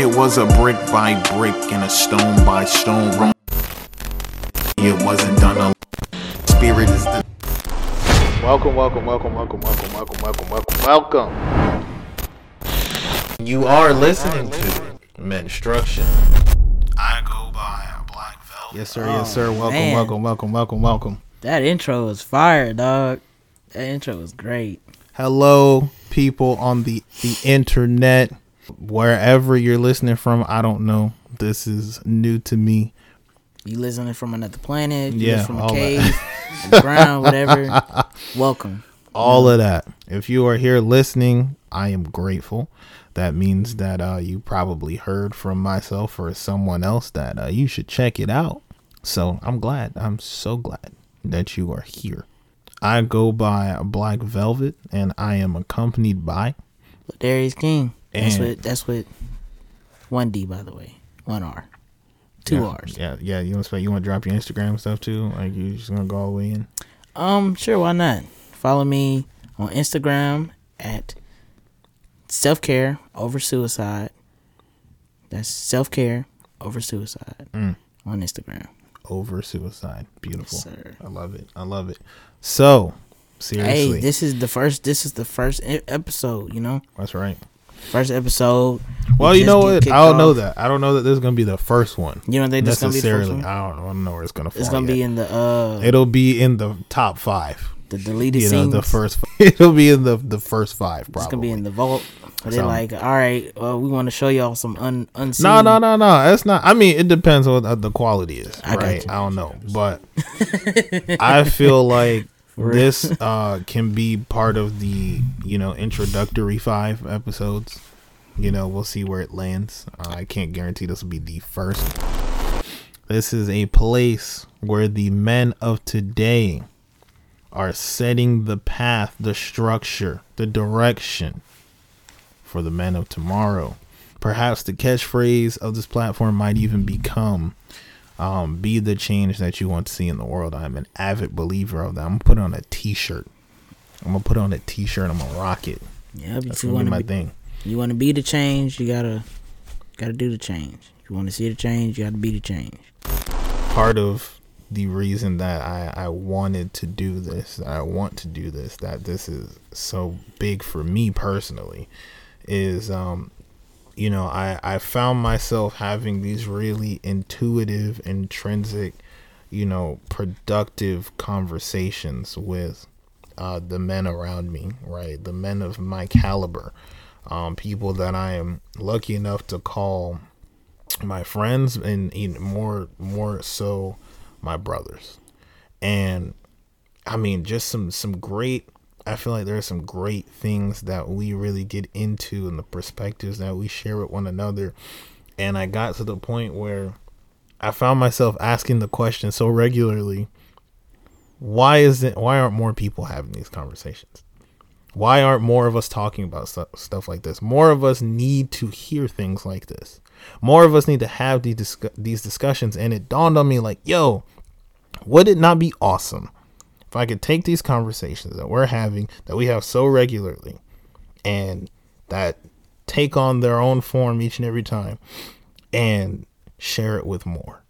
It was a brick by brick and a stone by stone. It wasn't done alone. Spirit is the Welcome, welcome, welcome, welcome, welcome, welcome, welcome, welcome, welcome. You are listening to Menstruction. I go by a black velvet. Yes, sir. Yes, oh, sir. Welcome, man. welcome, welcome, welcome, welcome. That intro was fire, dog. That intro was great. Hello, people on the the internet, wherever you're listening from. I don't know. This is new to me. You listening from another planet? You Yeah, from a cave, the ground, whatever. Welcome. All of that. If you are here listening, I am grateful. That means that uh, you probably heard from myself or someone else that uh, you should check it out. So I'm glad. I'm so glad that you are here. I go by Black Velvet, and I am accompanied by. Darius King. That's And- what. That's what. One D, by the way. One R. Two yeah, R's. Yeah, yeah. You want to you want to drop your Instagram stuff too? Like you just gonna go all the way in? Um, sure, why not? Follow me on Instagram at self care over suicide. That's self care over suicide Mm. on Instagram. Over suicide. Beautiful. sir. I love it. I love it. So seriously, Hey, this is the first. This is the first episode. You know, that's right. First episode. Well, We you know what? I don't know that. I don't know that this is gonna be the first one. You don't think this gonna be the first one? I don't, I don't know where it's gonna. Fall It's gonna yet. be in the uh It'll be in the top five. the deleted You know, scenes. the first. It'll be in the the first five. Probably. It's gonna be in the vault. But they're Something. like, all right, well, we want to show y'all some un unseen. No, no, no, no. That's not. I mean, it depends on what the quality is, I right? you. I don't know, but I feel like this uh, can be part of the you know introductory five episodes. You know, we'll see where it lands. Uh, I can't guarantee this will be the first. This is a place where the men of today are setting the path, the structure, the direction for the men of tomorrow. Perhaps the catchphrase of this platform might even become um, be the change that you want to see in the world. I'm an avid believer of that. I'm gonna put on a t shirt. I'm gonna put on a t shirt, I'm gonna rock it. Yeah, That's you gonna be my be, thing. you want to be the change. You gotta gotta do the change. You want to see the change. You gotta be the change. Part of the reason that I, I wanted to do this, that I want to do this, that this is so big for me personally, is um you know, I, I found myself having these really intuitive, intrinsic, you know, productive conversations with uh, the men around me, right? The men of my caliber, um, people that I am lucky enough to call my friends, and even more, more so, my brothers. And I mean, just some some great. I feel like there are some great things that we really get into and the perspectives that we share with one another. And I got to the point where I found myself asking the question so regularly why is it why aren't more people having these conversations? Why aren't more of us talking about stu- stuff like this? More of us need to hear things like this. More of us need to have these these discussions. And it dawned on me like yo would it not be awesome if I could take these conversations that we're having that we have so regularly and that take on their own form each and every time and share it with more.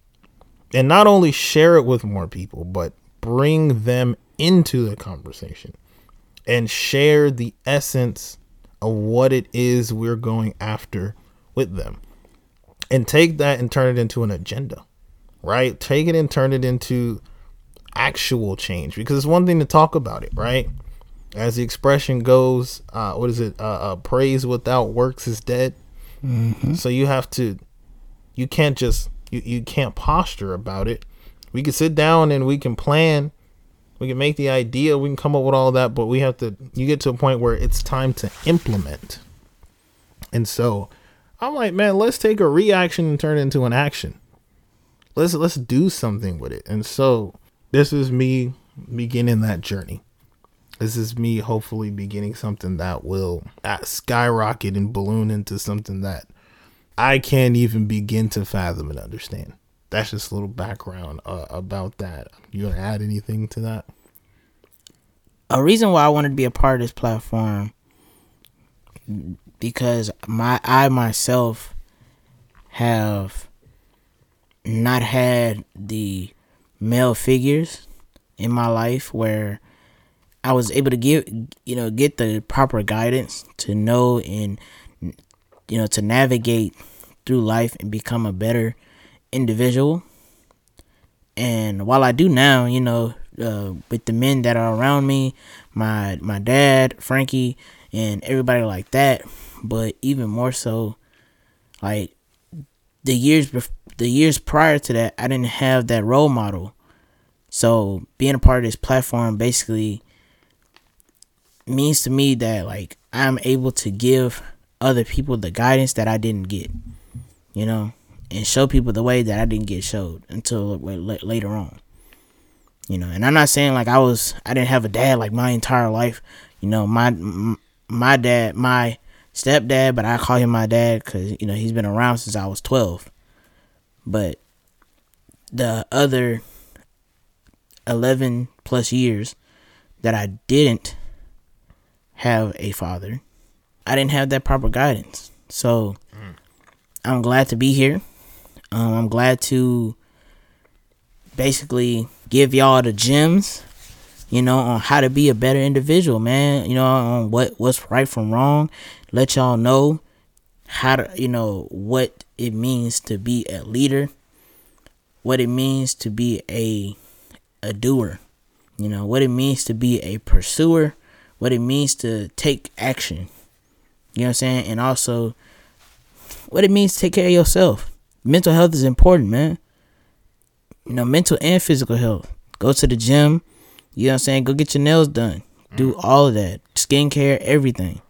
And not only share it with more people, but bring them into the conversation and share the essence of what it is we're going after with them. And take that and turn it into an agenda, right? Take it and turn it into actual change because it's one thing to talk about it, right? As the expression goes, uh, what is it? Uh, uh, praise without works is dead. So you have to, you can't just, you, you can't posture about it. We can sit down and we can plan, we can make the idea, we can come up with all that, but we have to, you get to a point where it's time to implement. And so I'm like, man, let's take a reaction and turn it into an action let's let's do something with it and so this is me beginning that journey. This is me hopefully beginning something that will skyrocket and balloon into something that i can't even begin to fathom and understand. That's just a little background uh, about that. You want to add anything to that? A reason why I wanted to be a part of this platform because my I myself have not had the male figures in my life where I was able to give you know get the proper guidance to know and you know to navigate through life and become a better individual. And while I do now, you know, uh, with the men that are around me, my my dad, Frankie, and everybody like that, but even more so, like the years bef- the years prior to that, I didn't have that role model. So being a part of this platform basically means to me that like I'm able to give other people the guidance that I didn't get, you know, and show people the way that I didn't get showed until later on. You know, and I'm not saying like I was I didn't have a dad like my entire life. You know, my my dad, my stepdad, but I call him my dad because you know he's been around since I was 12. But the other 11 plus years that I didn't have a father, I didn't have that proper guidance. So mm. I'm glad to be here. Um, I'm glad to basically give y'all the gems, you know, on how to be a better individual, man. You know, on what what's right from wrong. Let y'all know how to, you know, what it means to be a leader, what it means to be a a doer, you know, what it means to be a pursuer, what it means to take action. You know what I'm saying? And also what it means to take care of yourself. Mental health is important, man. You know, mental and physical health. Go to the gym. You know what I'm saying? Go get your nails done. Do mm. all of that. Skincare, everything.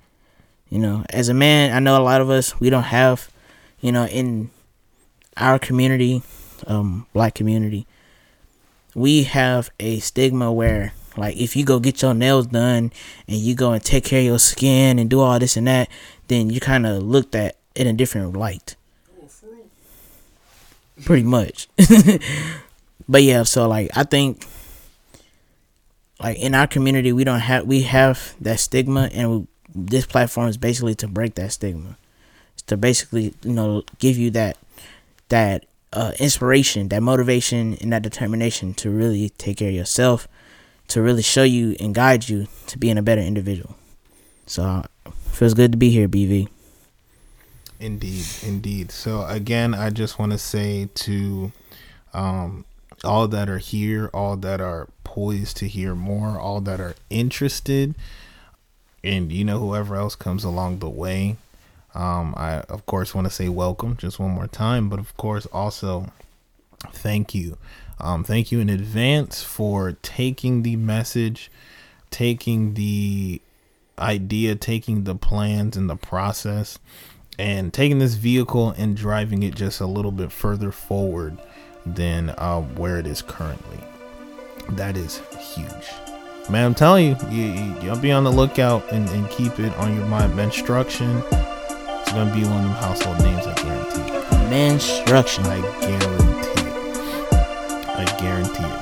You know, as a man, I know a lot of us, we don't have, you know, in our community, um, black community, we have a stigma where like if you go get your nails done and you go and take care of your skin and do all this and that, then you kind of looked at in a different light. Pretty much. but yeah, so like I think like in our community we don't have we have that stigma and we, this platform is basically to break that stigma. It's to basically, you know, give you that that uh, inspiration, that motivation, and that determination to really take care of yourself, to really show you and guide you to being a better individual. So uh, feels good to be here, BV. Indeed, indeed. So again, I just want to say to um, all that are here, all that are poised to hear more, all that are interested, and you know whoever else comes along the way. Um, I of course want to say welcome just one more time, but of course also thank you. Um, thank you in advance for taking the message, taking the idea, taking the plans and the process, and taking this vehicle and driving it just a little bit further forward than uh, where it is currently. That is huge. Man, I'm telling you, you, you will be on the lookout and, and keep it on your mind. Menstruction, it's gonna be one of them household names, I guarantee. Menstruction, I guarantee it. I guarantee it.